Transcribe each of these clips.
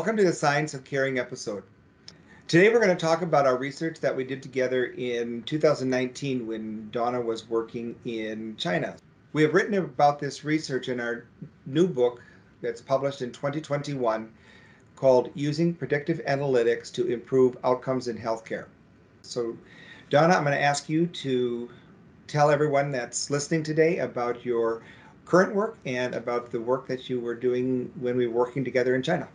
Welcome to the Science of Caring episode. Today we're going to talk about our research that we did together in 2019 when Dawna was working in China. We have written about this research in our new book that's published in 2021 called Using Predictive Analytics to Improve Outcomes in Healthcare. So, Dawna, I'm going to ask you to tell everyone that's listening today about your current work and about the work that you were doing when we were working together in China.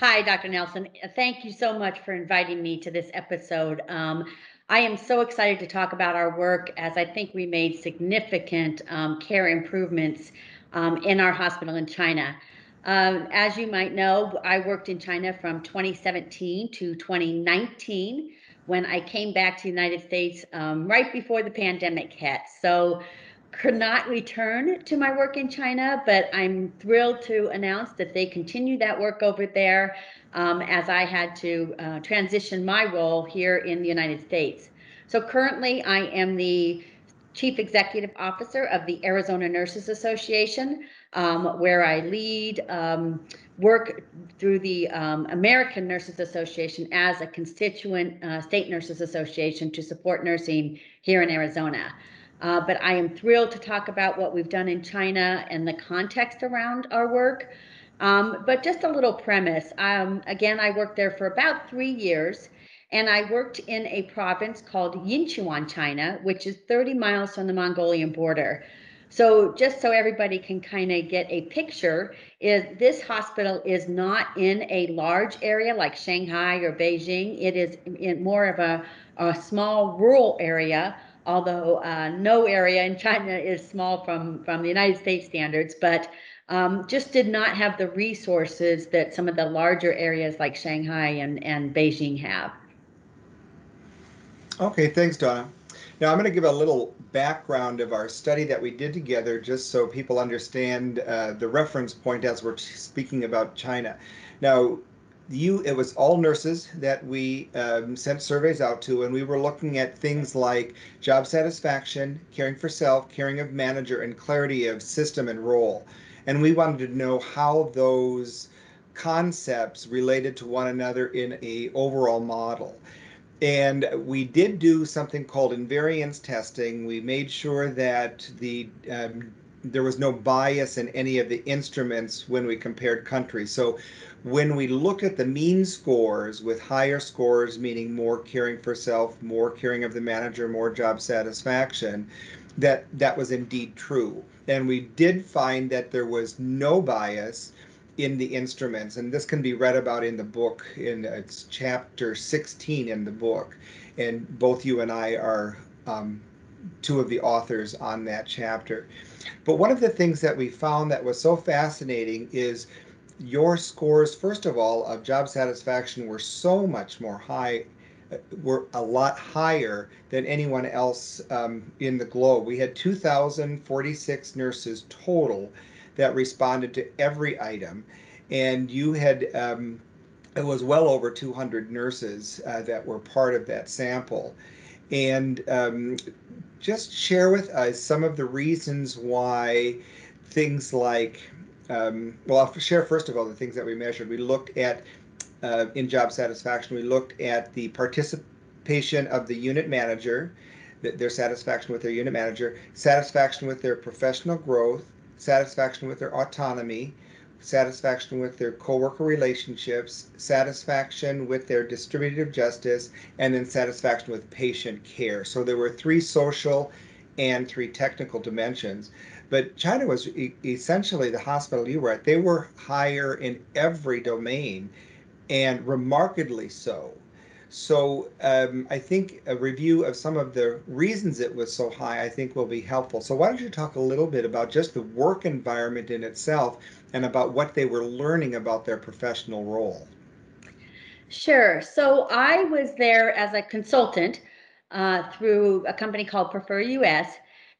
Hi, Dr. Nelson. Thank you so much for inviting me to this episode. Um, I am so excited to talk about our work as I think we made significant um, care improvements um, in our hospital in China. Um, as you might know, I worked in China from 2017 to 2019 when I came back to the United States um, right before the pandemic hit. So could not return to my work in China, but I'm thrilled to announce that they continue that work over there um, as I had to uh, transition my role here in the United States. So currently, I am the Chief Executive Officer of the Arizona Nurses Association, um, where I lead um, work through the um, American Nurses Association as a constituent uh, state nurses association to support nursing here in Arizona. Uh, but I am thrilled to talk about what we've done in China and the context around our work. Um, but just a little premise. Um, again, I worked there for about three years, and I worked in a province called Yinchuan, China, which is 30 miles from the Mongolian border. So just so everybody can kind of get a picture, is this hospital is not in a large area like Shanghai or Beijing. It is in more of a, a small rural area although uh, no area in China is small from, from the United States standards, but um, just did not have the resources that some of the larger areas like Shanghai and, and Beijing have. Okay, thanks, Dawna. Now I'm going to give a little background of our study that we did together just so people understand uh, the reference point as we're speaking about China. Now, you it was all nurses that we um, sent surveys out to and we were looking at things like job satisfaction caring for self caring of manager and clarity of system and role. And we wanted to know how those concepts related to one another in a overall model. And we did do something called invariance testing. We made sure that the um, there was no bias in any of the instruments when we compared countries. So when we look at the mean scores with higher scores, meaning more caring for self, more caring of the manager, more job satisfaction, that that was indeed true. And we did find that there was no bias in the instruments, and this can be read about in the book. In it's chapter 16 in the book, and both you and I are um, two of the authors on that chapter. But one of the things that we found that was so fascinating is your scores, first of all, of job satisfaction were so much more high, were a lot higher than anyone else um, in the globe. We had 2,046 nurses total that responded to every item, and you had um, it was well over 200 nurses uh, that were part of that sample. And um, just share with us some of the reasons why things like um, well, I'll share first of all the things that we measured. We looked at uh, in job satisfaction. We looked at the participation of the unit manager, their satisfaction with their unit manager, satisfaction with their professional growth, satisfaction with their autonomy, satisfaction with their coworker relationships, satisfaction with their distributive justice, and then satisfaction with patient care. So there were three social and three technical dimensions. But China was e- essentially the hospital you were at. They were higher in every domain, and remarkably so. So um, I think a review of some of the reasons it was so high, I think, will be helpful. So why don't you talk a little bit about just the work environment in itself and about what they were learning about their professional role? Sure. So I was there as a consultant uh, through a company called Prefer US,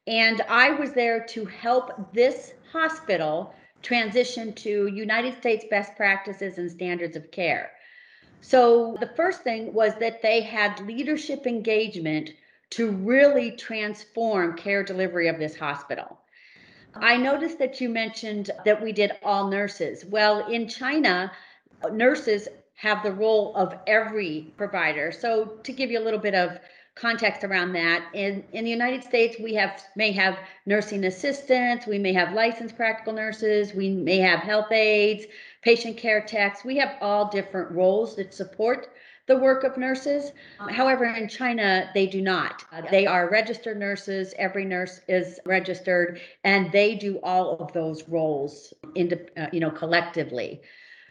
and I was there to help this hospital transition to United States best practices and standards of care. So the first thing was that they had leadership engagement to really transform care delivery of this hospital. I noticed that you mentioned that we did all nurses. Well, in China, nurses have the role of every provider. So to give you a little bit of context around that, in, in the United States, we have may have nursing assistants, we may have licensed practical nurses, we may have health aides, patient care techs. We have all different roles that support the work of nurses. However, in China, they do not. They are registered nurses. Every nurse is registered, and they do all of those roles, in, uh, you know, collectively.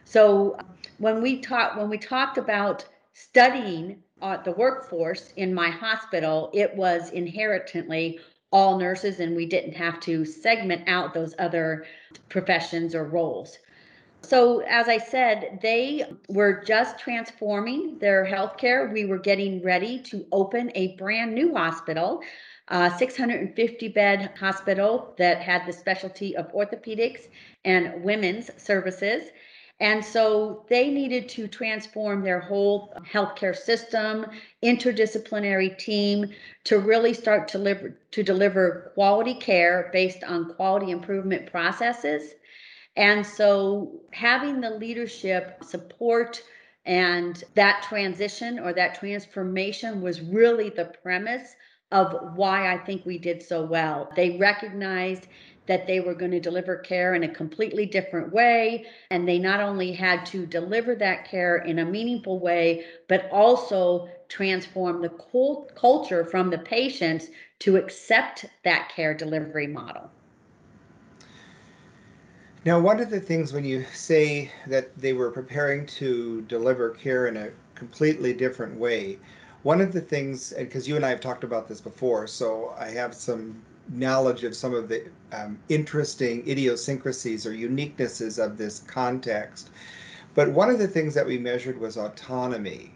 So when we talked when we talked about studying uh, the workforce in my hospital, it was inherently all nurses, and we didn't have to segment out those other professions or roles. So, as I said, they were just transforming their healthcare. We were getting ready to open a brand new hospital, a 650 bed hospital that had the specialty of orthopedics and women's services. And so they needed to transform their whole healthcare system, interdisciplinary team to really start to deliver, to deliver quality care based on quality improvement processes and so having the leadership support and that transition or that transformation was really the premise of why I think we did so well. They recognized that they were going to deliver care in a completely different way. And they not only had to deliver that care in a meaningful way, but also transform the culture from the patients to accept that care delivery model. Now, one of the things when you say that they were preparing to deliver care in a completely different way, one of the things, because you and I have talked about this before, so I have some knowledge of some of the um, interesting idiosyncrasies or uniquenesses of this context. But one of the things that we measured was autonomy.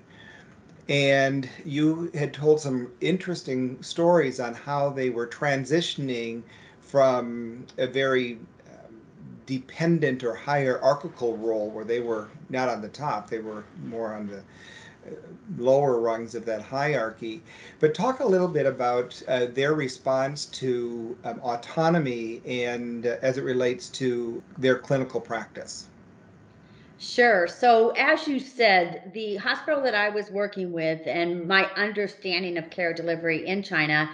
And you had told some interesting stories on how they were transitioning from a very dependent or hierarchical role where they were not on the top, they were more on the lower rungs of that hierarchy. But talk a little bit about uh, their response to um, autonomy and uh, as it relates to their clinical practice. Sure. So, as you said, the hospital that I was working with and my understanding of care delivery in China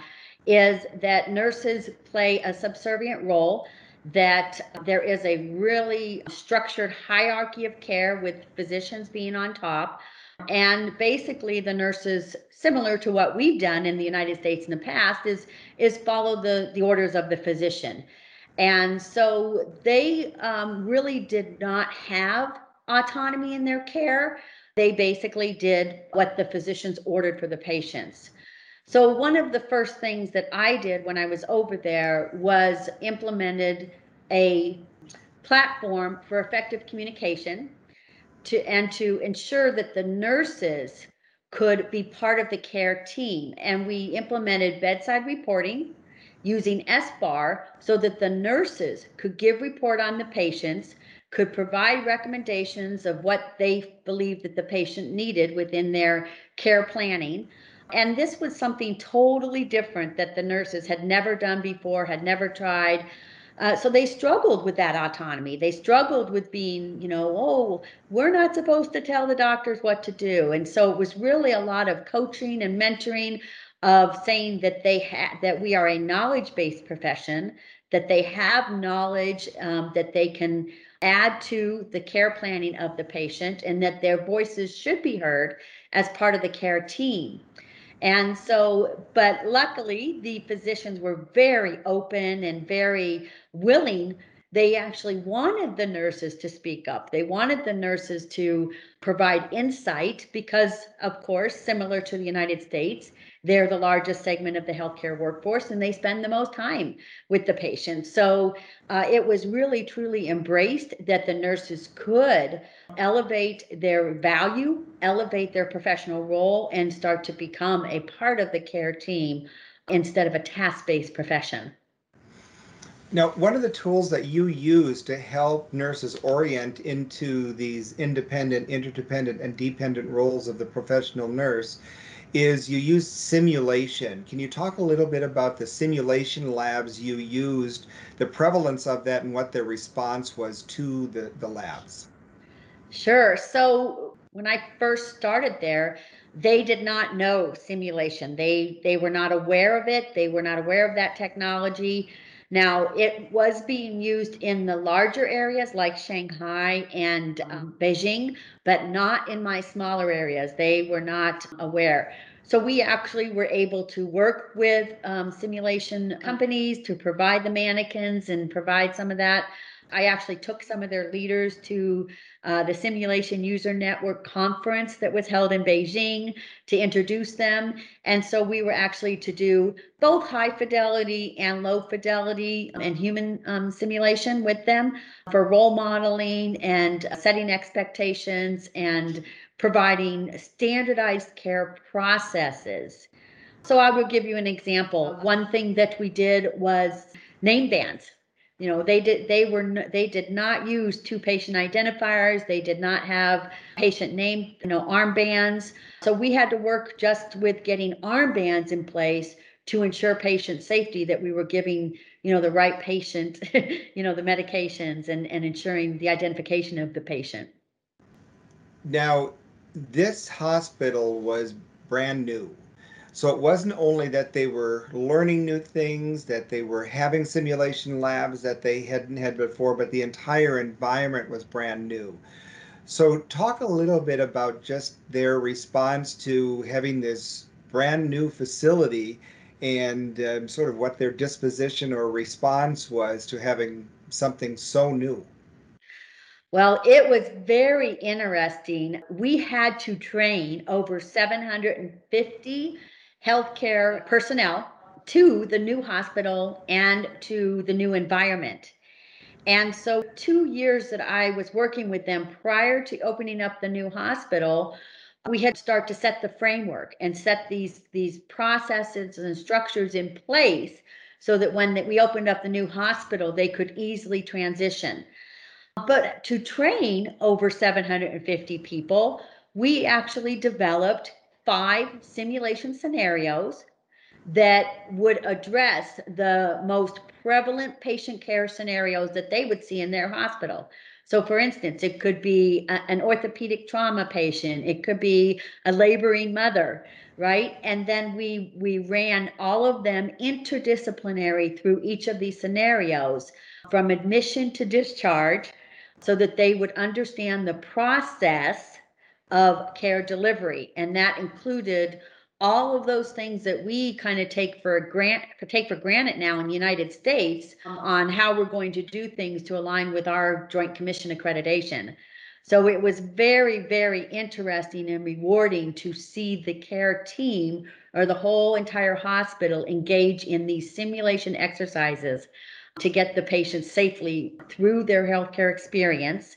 is that nurses play a subservient role that there is a really structured hierarchy of care with physicians being on top. And basically, the nurses, similar to what we've done in the United States in the past, is is follow the the orders of the physician. And so they um, really did not have autonomy in their care. They basically did what the physicians ordered for the patients. So one of the first things that I did when I was over there was implemented a platform for effective communication to and to ensure that the nurses could be part of the care team. And we implemented bedside reporting using SBAR so that the nurses could give report on the patients, could provide recommendations of what they believed that the patient needed within their care planning. And this was something totally different that the nurses had never done before, had never tried. Uh, so they struggled with that autonomy. They struggled with being, you know, oh, we're not supposed to tell the doctors what to do. And so it was really a lot of coaching and mentoring of saying that they had that we are a knowledge-based profession, that they have knowledge um, that they can add to the care planning of the patient, and that their voices should be heard as part of the care team. And so, but luckily, the physicians were very open and very willing. They actually wanted the nurses to speak up. They wanted the nurses to provide insight because, of course, similar to the United States, they're the largest segment of the healthcare workforce and they spend the most time with the patients. So uh, it was really, truly embraced that the nurses could elevate their value, elevate their professional role, and start to become a part of the care team instead of a task based profession. Now, one of the tools that you use to help nurses orient into these independent, interdependent, and dependent roles of the professional nurse is you use simulation. Can you talk a little bit about the simulation labs you used, the prevalence of that, and what the response was to the, the labs? Sure. So when I first started there, they did not know simulation. They they were not aware of it. They were not aware of that technology. Now, it was being used in the larger areas like Shanghai and um, Beijing, but not in my smaller areas. They were not aware. So we actually were able to work with um, simulation companies to provide the mannequins and provide some of that. I actually took some of their leaders to uh, the Simulation User Network conference that was held in Beijing to introduce them. And so we were actually to do both high fidelity and low fidelity and human um, simulation with them for role modeling and setting expectations and providing standardized care processes. So I will give you an example. One thing that we did was name bands you know they did they were they did not use two patient identifiers. They did not have patient name you know armbands. So we had to work just with getting armbands in place to ensure patient safety that we were giving you know the right patient you know the medications and and ensuring the identification of the patient. Now this hospital was brand new so it wasn't only that they were learning new things, that they were having simulation labs that they hadn't had before, but the entire environment was brand new. So talk a little bit about just their response to having this brand new facility and um, sort of what their disposition or response was to having something so new. Well, it was very interesting. We had to train over 750 healthcare personnel to the new hospital and to the new environment. And so, two years that I was working with them prior to opening up the new hospital, we had to start to set the framework and set these these processes and structures in place so that when we opened up the new hospital, they could easily transition. But to train over 750 people, we actually developed five simulation scenarios that would address the most prevalent patient care scenarios that they would see in their hospital. So, for instance, it could be a, an orthopedic trauma patient, it could be a laboring mother, right? And then we we ran all of them interdisciplinary through each of these scenarios, from admission to discharge, so that they would understand the process of care delivery. And that included all of those things that we kind of take for a grant take for granted now in the United States um, on how we're going to do things to align with our Joint Commission accreditation. So it was very, very interesting and rewarding to see the care team or the whole entire hospital engage in these simulation exercises to get the patients safely through their healthcare experience,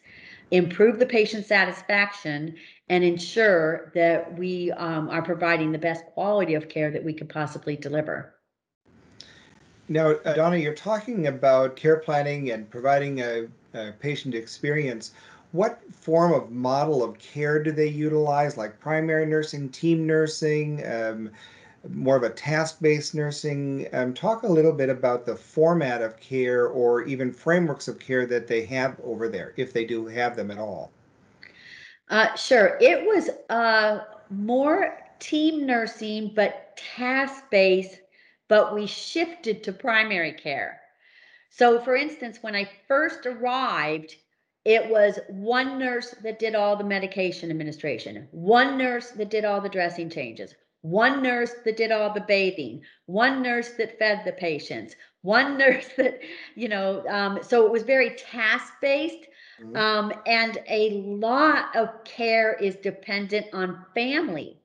improve the patient satisfaction, and ensure that we um, are providing the best quality of care that we could possibly deliver. Now, uh, Dawna, you're talking about care planning and providing a, a, patient experience. What form of model of care do they utilize, like primary nursing, team nursing, um, more of a task based nursing? Um, talk a little bit about the format of care or even frameworks of care that they have over there, if they do have them at all. Uh, sure. It was uh, more team nursing, but task based, but we shifted to primary care. So, for instance, when I first arrived, it was one nurse that did all the medication administration, one nurse that did all the dressing changes, one nurse that did all the bathing, one nurse that fed the patients, one nurse that, you know, um, so it was very task based Mm-hmm. Um, and a lot of care is dependent on family.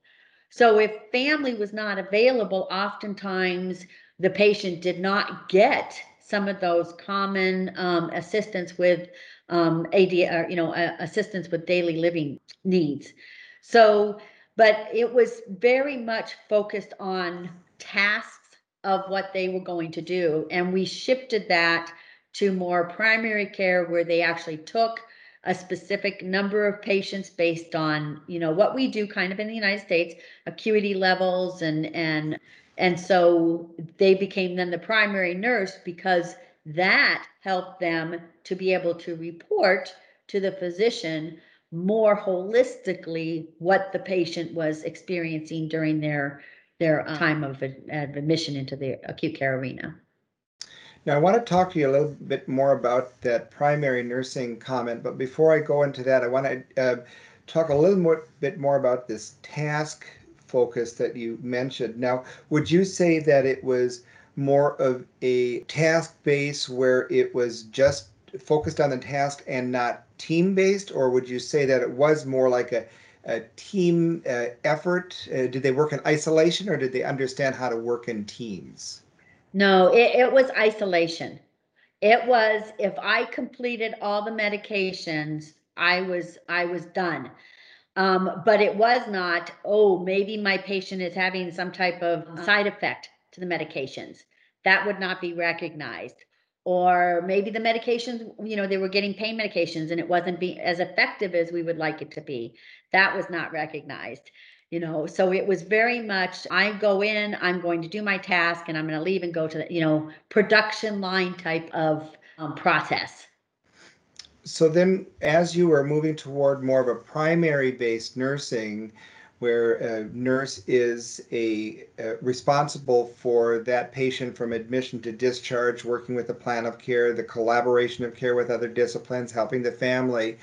So if family was not available, oftentimes the patient did not get some of those common um, assistance with um, AD, or, you know, uh, assistance with daily living needs. So, but it was very much focused on tasks of what they were going to do, and we shifted that to more primary care where they actually took a specific number of patients based on, you know, what we do kind of in the United States, acuity levels and and and so they became then the primary nurse because that helped them to be able to report to the physician more holistically what the patient was experiencing during their their time of, ad- admission into the acute care arena. Now, I want to talk to you a little bit more about that primary nursing comment, but before I go into that, I want to uh, talk a little more, bit more about this task focus that you mentioned. Now, would you say that it was more of a task base where it was just focused on the task and not team based, or would you say that it was more like a a team uh, effort? Uh, did they work in isolation or did they understand how to work in teams? No, it, it was isolation. It was if I completed all the medications, I was I was done. Um, but it was not, oh, maybe my patient is having some type of side effect to the medications. That would not be recognized. Or maybe the medications, you know, they were getting pain medications and it wasn't being as effective as we would like it to be. That was not recognized you know so it was very much i go in i'm going to do my task and i'm going to leave and go to the you know production line type of um, process so then as you were moving toward more of a primary based nursing where a nurse is a, a, responsible for that patient from admission to discharge working with the plan of care the collaboration of care with other disciplines helping the family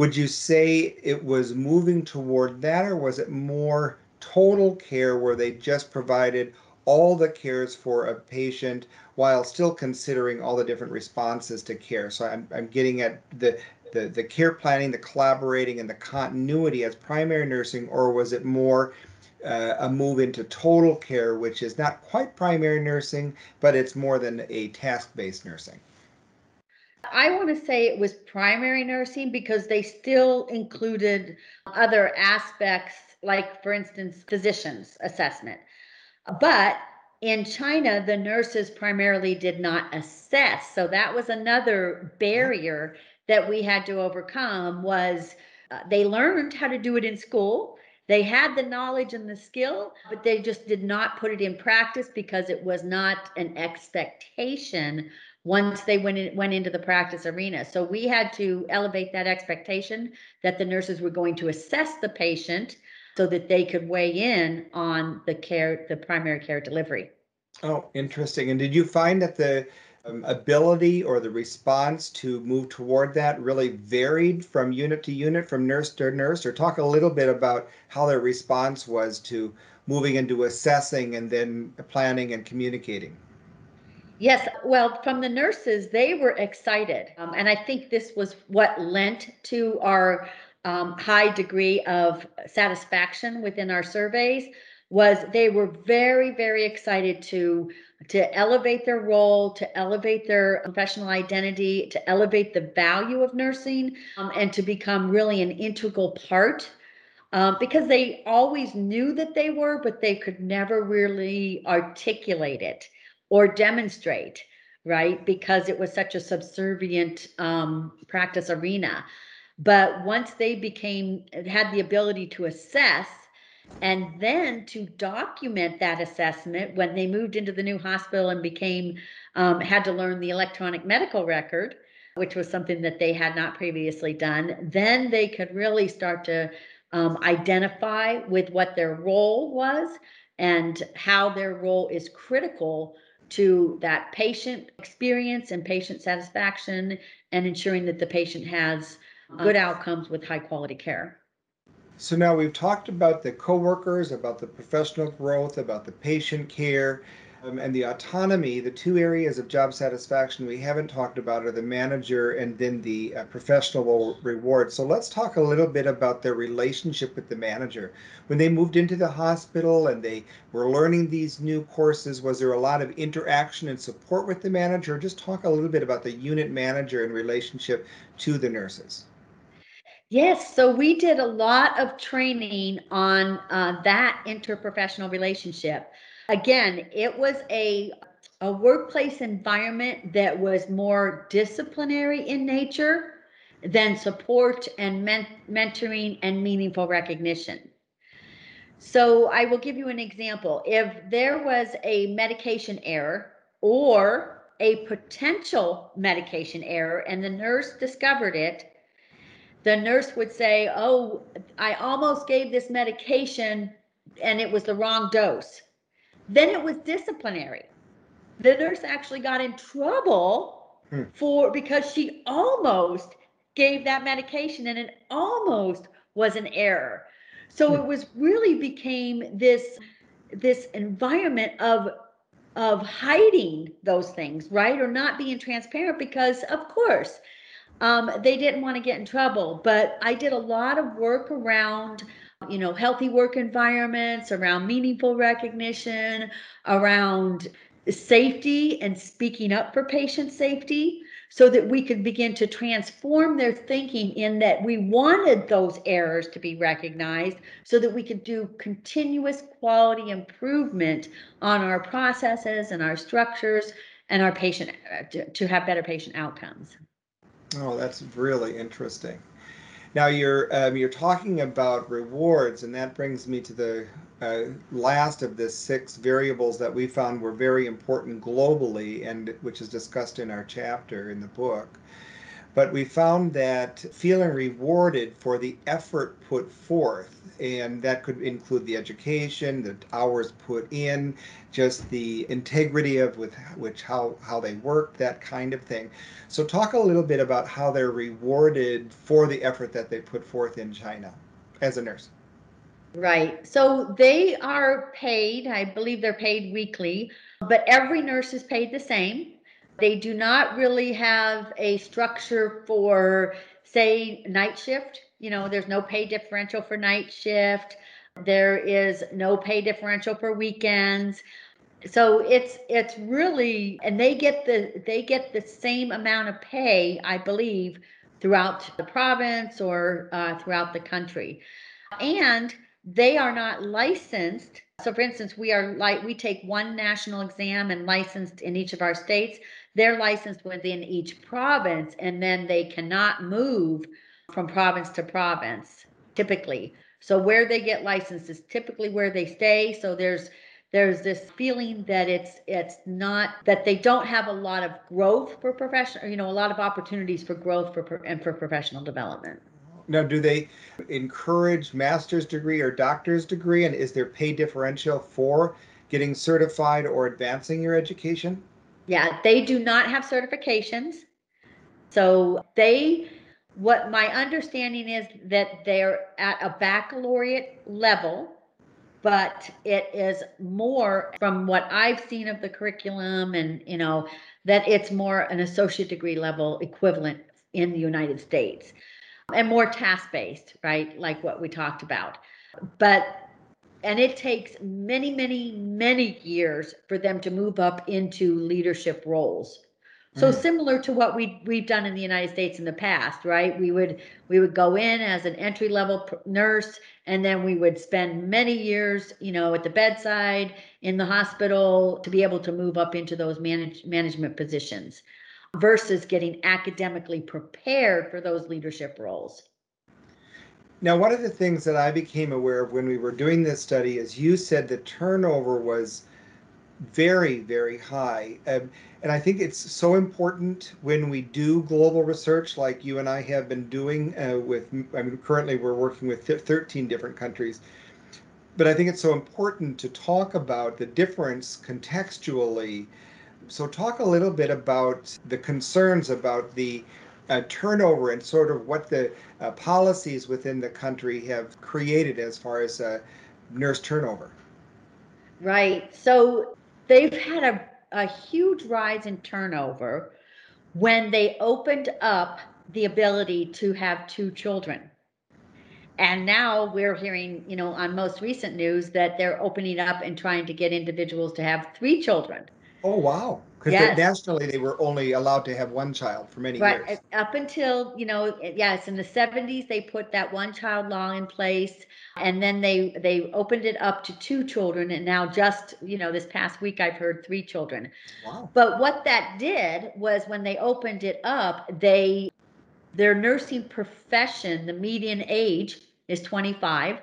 would you say it was moving toward that, or was it more total care where they just provided all the cares for a patient while still considering all the different responses to care? So I'm, I'm getting at the, the, the care planning, the collaborating, and the continuity as primary nursing, or was it more uh, a move into total care, which is not quite primary nursing, but it's more than a task based nursing? I want to say it was primary nursing because they still included other aspects, like, for instance, physician's assessment. But in China, the nurses primarily did not assess. So that was another barrier that we had to overcome was uh, they learned how to do it in school. They had the knowledge and the skill, but they just did not put it in practice because it was not an expectation once they went in, went into the practice arena. So we had to elevate that expectation that the nurses were going to assess the patient so that they could weigh in on the care, the primary care delivery. Oh, interesting. And did you find that the um, ability or the response to move toward that really varied from unit to unit, from nurse to nurse? Or talk a little bit about how their response was to moving into assessing and then planning and communicating. Yes, well, from the nurses, they were excited. Um, and I think this was what lent to our um, high degree of satisfaction within our surveys was they were very very excited to to elevate their role to elevate their professional identity to elevate the value of nursing um, and to become really an integral part um, because they always knew that they were but they could never really articulate it or demonstrate, right? Because it was such a subservient um, practice arena. But once they became, had the ability to assess and then to document that assessment when they moved into the new hospital and became, um, had to learn the electronic medical record, which was something that they had not previously done, then they could really start to um, identify with what their role was and how their role is critical to that patient experience and patient satisfaction and ensuring that the patient has good outcomes with high quality care. So now we've talked about the coworkers, about the professional growth, about the patient care, um, and the autonomy, the two areas of job satisfaction we haven't talked about are the manager and then the uh, professional reward. So let's talk a little bit about their relationship with the manager. When they moved into the hospital and they were learning these new courses, was there a lot of interaction and support with the manager? Just talk a little bit about the unit manager in relationship to the nurses. Yes, so we did a lot of training on uh, that interprofessional relationship again, it was a a workplace environment that was more disciplinary in nature than support and men- mentoring and meaningful recognition. So I will give you an example. If there was a medication error or a potential medication error and the nurse discovered it, the nurse would say, Oh, I almost gave this medication and it was the wrong dose. Then it was disciplinary. The nurse actually got in trouble Hmm. for because she almost gave that medication and it almost was an error. So it was really became this this environment of of hiding those things, right? Or not being transparent because of course um, they didn't want to get in trouble. But I did a lot of work around you know healthy work environments, around meaningful recognition, around safety and speaking up for patient safety so that we could begin to transform their thinking in that we wanted those errors to be recognized so that we could do continuous quality improvement on our processes and our structures and our patient uh, to, to have better patient outcomes. Oh, that's really interesting. Now you're um, you're talking about rewards, and that brings me to the uh, last of the six variables that we found were very important globally, and which is discussed in our chapter in the book. But we found that feeling rewarded for the effort put forth, and that could include the education, the hours put in, just the integrity of with which how how they work, that kind of thing. So talk a little bit about how they're rewarded for the effort that they put forth in China as a nurse. Right. So they are paid, I believe they're paid weekly, but every nurse is paid the same. They do not really have a structure for, say, night shift. You know, there's no pay differential for night shift. There is no pay differential for weekends. So it's it's really and they get the they get the same amount of pay, I believe, throughout the province or uh, throughout the country. And they are not licensed. So for instance, we are like we take one national exam and licensed in each of our states. They're licensed within each province and then they cannot move from province to province typically. So where they get licensed is typically where they stay. So there's there's this feeling that it's it's not that they don't have a lot of growth for professional you know a lot of opportunities for growth for and for professional development now, do they encourage master's degree or doctor's degree? And is there pay differential for getting certified or advancing your education? Yeah, they do not have certifications. So they, what my understanding is that they're at a baccalaureate level, but it is more from what I've seen of the curriculum and, you know, that it's more an associate degree level equivalent in the United States and more task based, right? Like what we talked about. But and it takes many, many, many years for them to move up into leadership roles. So mm. similar to what we we've done in the United States in the past, right? We would we would go in as an entry level nurse, and then we would spend many years, you know, at the bedside in the hospital to be able to move up into those manage, management positions versus getting academically prepared for those leadership roles. Now, one of the things that I became aware of when we were doing this study is you said the turnover was very, very high. Um, and I think it's so important when we do global research like you and I have been doing uh, with, I mean, currently we're working with 13 different countries. But I think it's so important to talk about the difference contextually so, talk a little bit about the concerns about the uh, turnover and sort of what the uh, policies within the country have created as far as uh, nurse turnover. Right. So, they've had a, a huge rise in turnover when they opened up the ability to have two children. And now we're hearing, you know, on most recent news that they're opening up and trying to get individuals to have three children. Oh, wow. Because yes. nationally, they were only allowed to have one child for many right. years. Up until, you know, yes, in the 70s, they put that one child law in place. And then they they opened it up to two children. And now, just, you know, this past week, I've heard three children. Wow. But what that did was when they opened it up, they their nursing profession, the median age is 25.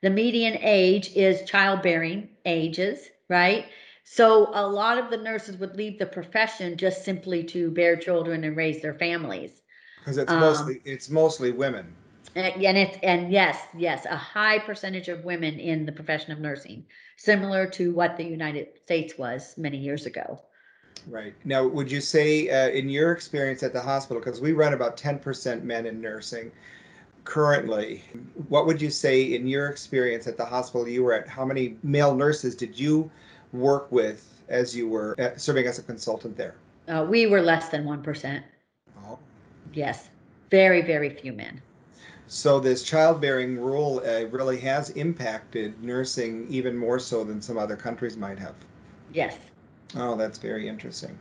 The median age is childbearing ages, right? So a lot of the nurses would leave the profession just simply to bear children and raise their families. Because it's Um, mostly it's mostly women. And and it's, and yes, yes, a high percentage of women in the profession of nursing, similar to what the United States was many years ago. Right. Now, would you say, uh, in your experience at the hospital, because we run about 10% men in nursing currently, what would you say in your experience at the hospital you were at? How many male nurses did you work with as you were uh, serving as a consultant there? Uh, we were less than 1%. Oh. Yes, very, very few men. So this childbearing rule uh, really has impacted nursing even more so than some other countries might have. Yes. Oh, that's very interesting.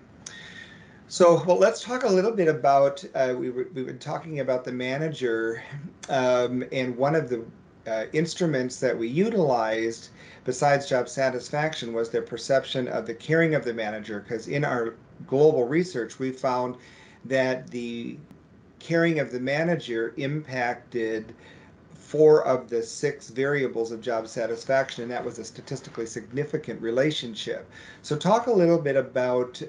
So, well, let's talk a little bit about. Uh, we were, we've been talking about the manager, um, and one of the uh, instruments that we utilized besides job satisfaction was their perception of the caring of the manager. Because in our global research, we found that the caring of the manager impacted four of the six variables of job satisfaction, and that was a statistically significant relationship. So, talk a little bit about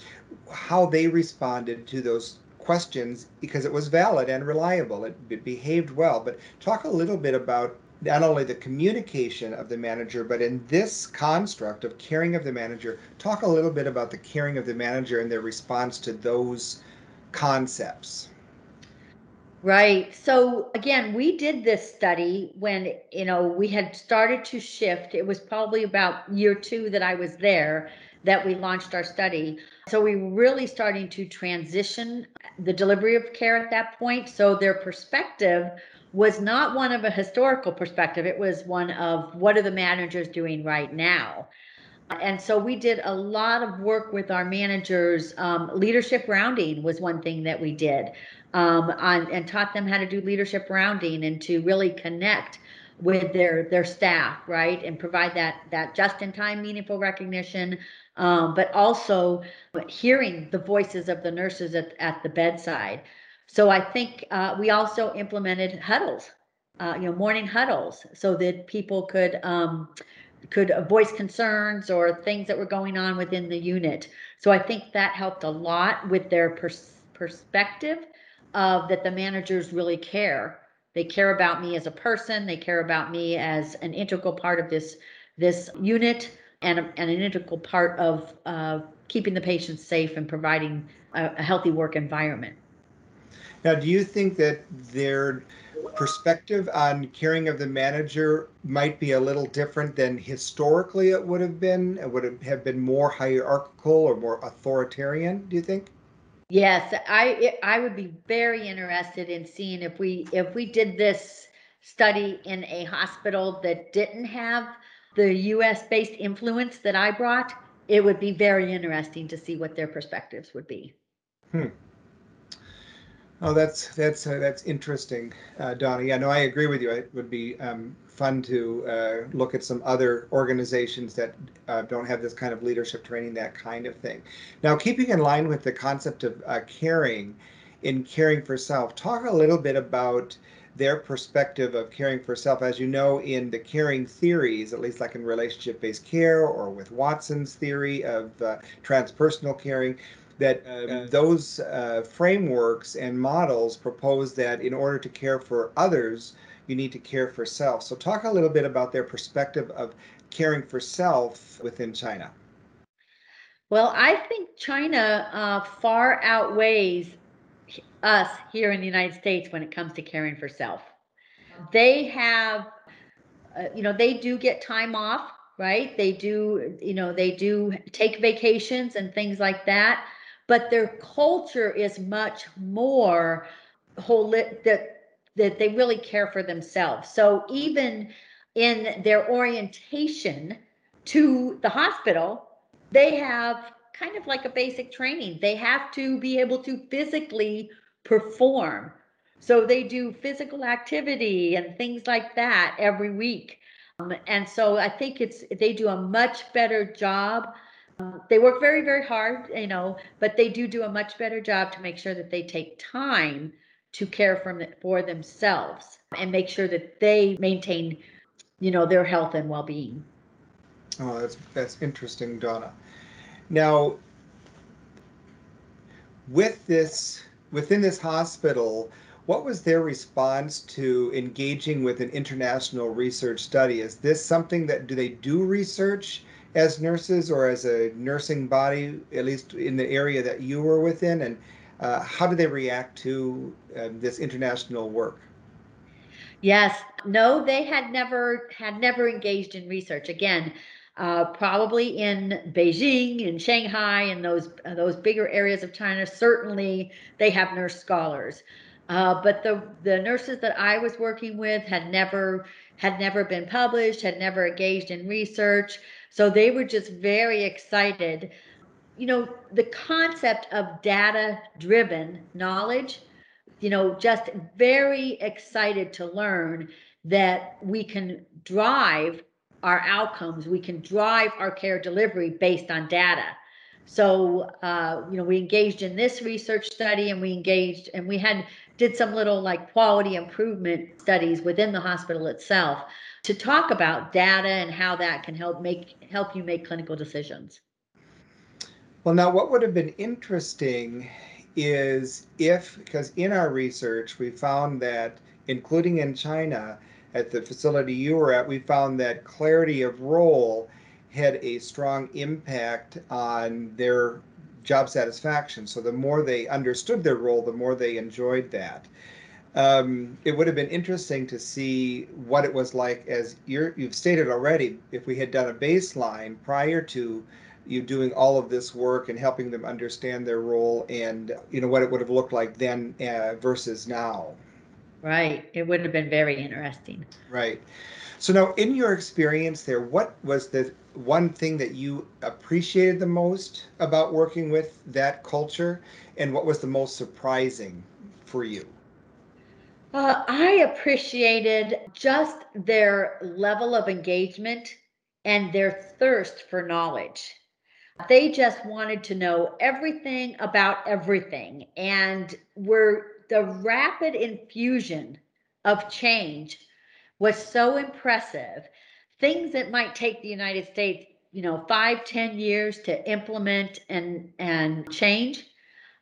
how they responded to those questions because it was valid and reliable. It, it behaved well. But talk a little bit about not only the communication of the manager, but in this construct of caring of the manager, talk a little bit about the caring of the manager and their response to those concepts. Right. So again, we did this study when, you know, we had started to shift. It was probably about year two that I was there that we launched our study. So we were really starting to transition the delivery of care at that point. So their perspective was not one of a historical perspective. It was one of what are the managers doing right now? And so we did a lot of work with our managers. Um, leadership rounding was one thing that we did um, on, and taught them how to do leadership rounding and to really connect with their their staff, right, and provide that that just in time meaningful recognition, um, but also hearing the voices of the nurses at, at the bedside. So I think uh, we also implemented huddles, uh, you know, morning huddles, so that people could um, could voice concerns or things that were going on within the unit. So I think that helped a lot with their pers- perspective of that the managers really care. They care about me as a person. They care about me as an integral part of this this unit and, and an integral part of uh, keeping the patients safe and providing a, a healthy work environment. Now, do you think that their perspective on caring of the manager might be a little different than historically it would have been? It would have been more hierarchical or more authoritarian, do you think? Yes, I I would be very interested in seeing if we if we did this study in a hospital that didn't have the US based influence that I brought, it would be very interesting to see what their perspectives would be. Hmm. Oh, that's that's uh, that's interesting, uh, Donnie. Yeah, no, I agree with you. It would be um, fun to uh, look at some other organizations that uh, don't have this kind of leadership training, that kind of thing. Now, keeping in line with the concept of uh, caring, in caring for self, talk a little bit about their perspective of caring for self. As you know, in the caring theories, at least like in relationship-based care or with Watson's theory of uh, transpersonal caring, that um, those uh, frameworks and models propose that in order to care for others, you need to care for self. So, talk a little bit about their perspective of caring for self within China. Well, I think China uh, far outweighs us here in the United States when it comes to caring for self. They have, uh, you know, they do get time off, right? They do, you know, they do take vacations and things like that but their culture is much more whole that that they really care for themselves. So even in their orientation to the hospital, they have kind of like a basic training. They have to be able to physically perform. So they do physical activity and things like that every week. Um, and so I think it's they do a much better job they work very, very hard, you know, but they do do a much better job to make sure that they take time to care for, themselves and make sure that they maintain, you know, their health and well-being. Oh, that's that's interesting, Dawna. Now, with this within this hospital, what was their response to engaging with an international research study? Is this something that do they do research as nurses or as a nursing body, at least in the area that you were within? And uh, how do they react to uh, this international work? Yes, no, they had never had never engaged in research. Again, uh, probably in Beijing, in Shanghai, and those uh, those bigger areas of China. Certainly, they have nurse scholars. Uh, but the the nurses that I was working with had never had never been published, had never engaged in research. So they were just very excited. You know, the concept of data driven knowledge, you know, just very excited to learn that we can drive our outcomes, we can drive our care delivery based on data. So, uh, you know, we engaged in this research study and we engaged and we had did some little like quality improvement studies within the hospital itself to talk about data and how that can help make help you make clinical decisions. Well, now what would have been interesting is if because in our research we found that including in China at the facility you were at, we found that clarity of role had a strong impact on their job satisfaction. So the more they understood their role, the more they enjoyed that. Um, it would have been interesting to see what it was like, as you have stated already, if we had done a baseline prior to you doing all of this work and helping them understand their role and you know what it would have looked like then uh, versus now. Right. It would have been very interesting. Right. So now, in your experience there, what was the one thing that you appreciated the most about working with that culture, and what was the most surprising for you? Uh, I appreciated just their level of engagement and their thirst for knowledge. They just wanted to know everything about everything and were the rapid infusion of change was so impressive. Things that might take the United States, you know, five, ten years to implement and and change.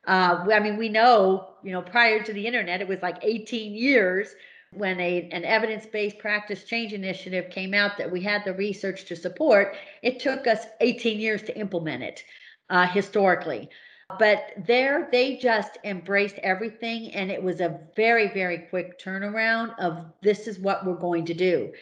Uh, I mean, we know, you know, prior to the internet, it was like 18 years when a an evidence-based practice change initiative came out that we had the research to support. It took us 18 years to implement it uh, historically. But there, they just embraced everything, and it was a very, very quick turnaround of this is what we're going to do.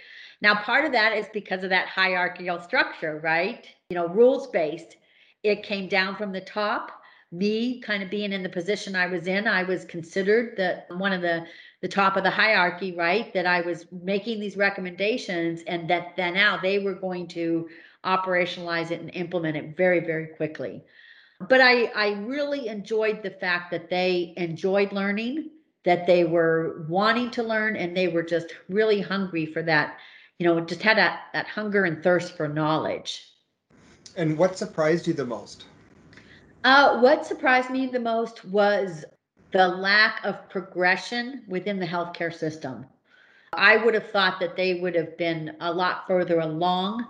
Now, part of that is because of that hierarchical structure, right? You know, rules based. It came down from the top. Me kind of being in the position I was in, I was considered the one of the the top of the hierarchy, right? That I was making these recommendations, and that then now they were going to operationalize it and implement it very, very quickly but I, I really enjoyed the fact that they enjoyed learning, that they were wanting to learn, and they were just really hungry for that, you know, just had that, that hunger and thirst for knowledge. And what surprised you the most? Uh, what surprised me the most was the lack of progression within the healthcare system. I would have thought that they would have been a lot further along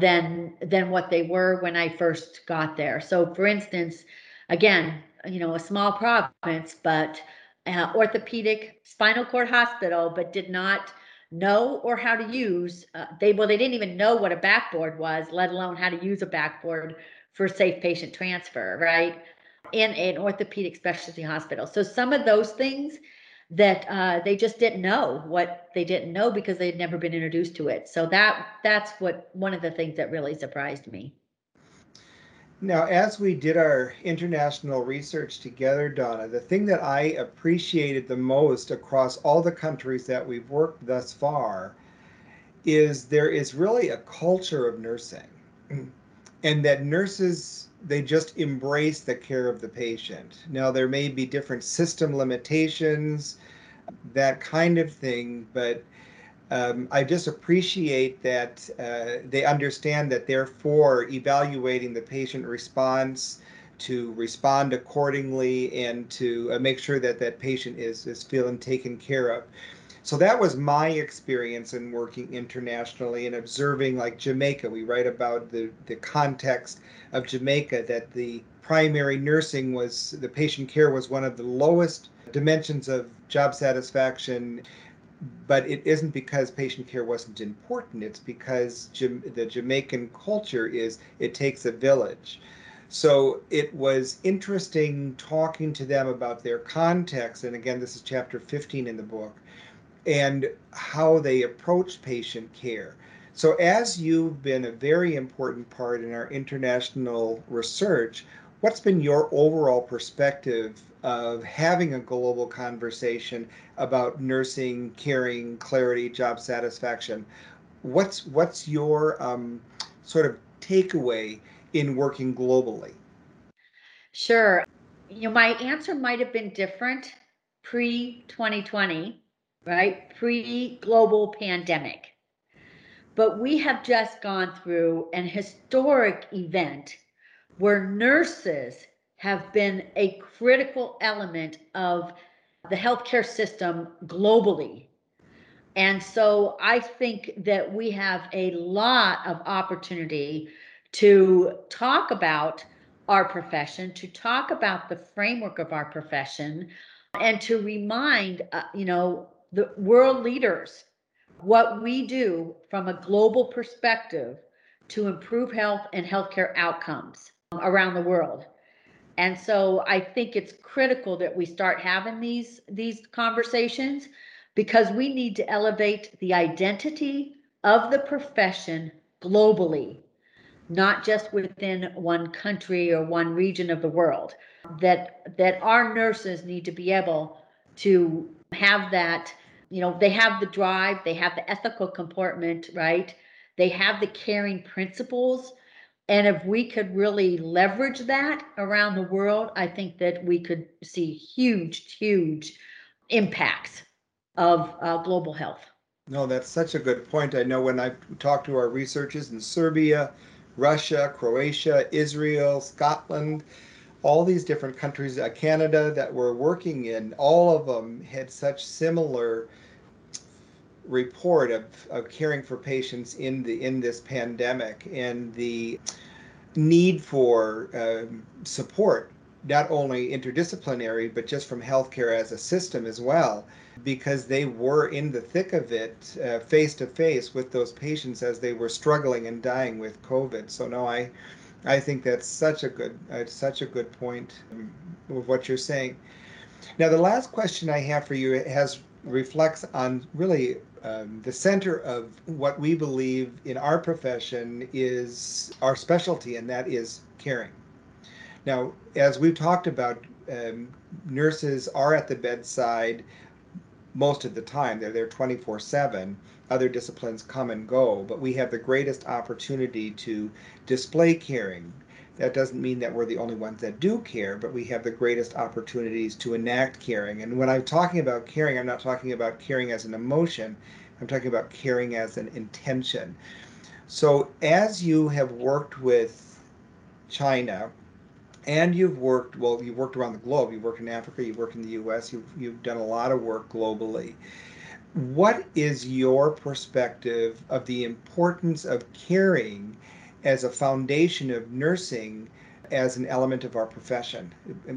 than than what they were when I first got there. So, for instance, again, you know, a small province, but uh, orthopedic spinal cord hospital, but did not know or how to use uh, they well they didn't even know what a backboard was let alone how to use a backboard for safe patient transfer right in an orthopedic specialty hospital so some of those things that uh, they just didn't know what they didn't know because they'd never been introduced to it. So that that's what one of the things that really surprised me. Now, as we did our international research together, Dawna, the thing that I appreciated the most across all the countries that we've worked thus far is there is really a culture of nursing, and that nurses they just embrace the care of the patient. Now, there may be different system limitations, that kind of thing, but um, I just appreciate that uh, they understand that, therefore, evaluating the patient response to respond accordingly and to uh, make sure that that patient is is feeling taken care of. So that was my experience in working internationally and observing like Jamaica. We write about the the context of Jamaica that the primary nursing was the patient care was one of the lowest dimensions of job satisfaction but it isn't because patient care wasn't important. It's because Jam- the Jamaican culture is it takes a village. So it was interesting talking to them about their context. And again, this is chapter 15 in the book, and how they approach patient care. So, as you've been a very important part in our international research, what's been your overall perspective of having a global conversation about nursing, caring, clarity, job satisfaction? What's what's your um, sort of takeaway in working globally? Sure. You know, my answer might have been different pre 2020, right? Pre global pandemic. But we have just gone through an historic event where nurses have been a critical element of the healthcare system globally. And so I think that we have a lot of opportunity to talk about our profession, to talk about the framework of our profession, and to remind, uh, you know, the world leaders what we do from a global perspective to improve health and healthcare outcomes around the world. And so I think it's critical that we start having these these conversations because we need to elevate the identity of the profession globally, not just within one country or one region of the world. That that our nurses need to be able to have that, you know, they have the drive, they have the ethical comportment, right? They have the caring principles and if we could really leverage that around the world, I think that we could see huge, huge impacts of uh, global health. No, that's such a good point. I know when I talked to our researchers in Serbia, Russia, Croatia, Israel, Scotland, all these different countries, uh, Canada that we're working in, all of them had such similar report of, of caring for patients in the in this pandemic and the need for um, support not only interdisciplinary but just from healthcare as a system as well because they were in the thick of it face to face with those patients as they were struggling and dying with covid. So no i i think that's such a good uh, such a good point of what you're saying now the last question i have for you has reflects on really um, the center of what we believe in our profession is our specialty, and that is caring. Now, as we've talked about, um, nurses are at the bedside most of the time. They're there 24 7. Other disciplines come and go, but we have the greatest opportunity to display caring, that doesn't mean that we're the only ones that do care, but we have the greatest opportunities to enact caring. And when I'm talking about caring, I'm not talking about caring as an emotion, I'm talking about caring as an intention. So, as you have worked with China, and you've worked well you've worked around the globe you've worked in africa you've worked in the us you've, you've done a lot of work globally what is your perspective of the importance of caring as a foundation of nursing as an element of our profession.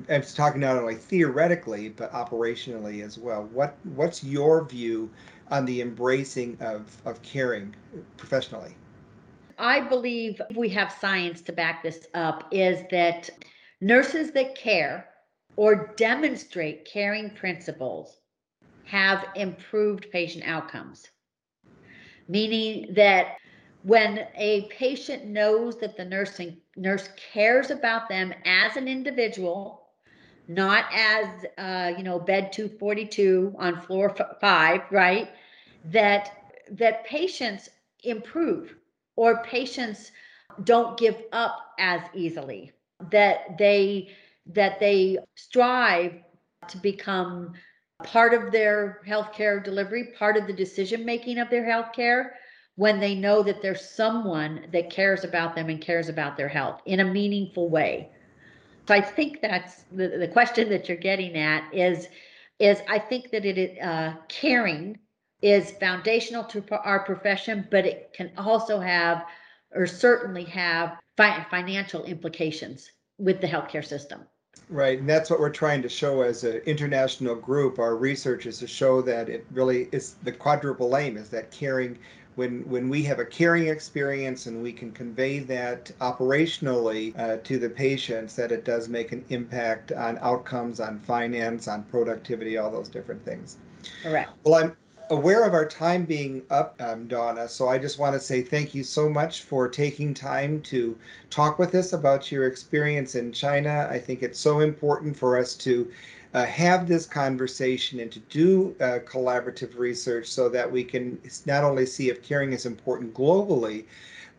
I'm talking not only theoretically but operationally as well. What what's your view on the embracing of of caring professionally? I believe we have science to back this up is that nurses that care or demonstrate caring principles have improved patient outcomes. Meaning that when a patient knows that the nursing nurse cares about them as an individual not as uh, you know bed 242 on floor five right that that patients improve or patients don't give up as easily that they that they strive to become part of their healthcare delivery part of the decision making of their healthcare when they know that there's someone that cares about them and cares about their health in a meaningful way. So I think that's the, the question that you're getting at is, is I think that it uh, caring is foundational to our profession, but it can also have, or certainly have fi- financial implications with the healthcare system. Right, and that's what we're trying to show as an international group. Our research is to show that it really is the quadruple aim is that caring. When when we have a caring experience and we can convey that operationally uh, to the patients, that it does make an impact on outcomes, on finance, on productivity, all those different things. Correct. Well, I'm aware of our time being up, um, Dawna. So I just want to say thank you so much for taking time to talk with us about your experience in China. I think it's so important for us to uh, have this conversation and to do uh, collaborative research so that we can not only see if caring is important globally,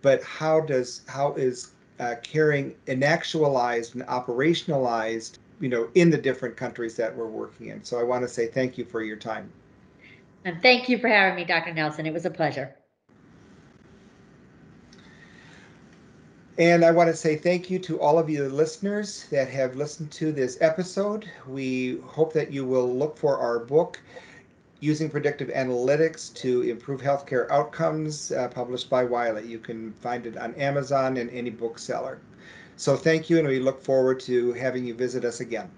but how does how is uh, caring inactualized and operationalized, you know, in the different countries that we're working in. So I want to say thank you for your time. And thank you for having me, Dr. Nelson. It was a pleasure. And I want to say thank you to all of you listeners that have listened to this episode. We hope that you will look for our book, Using Predictive Analytics to Improve Healthcare Outcomes, uh, published by Wiley. You can find it on Amazon and any bookseller. So thank you, and we look forward to having you visit us again.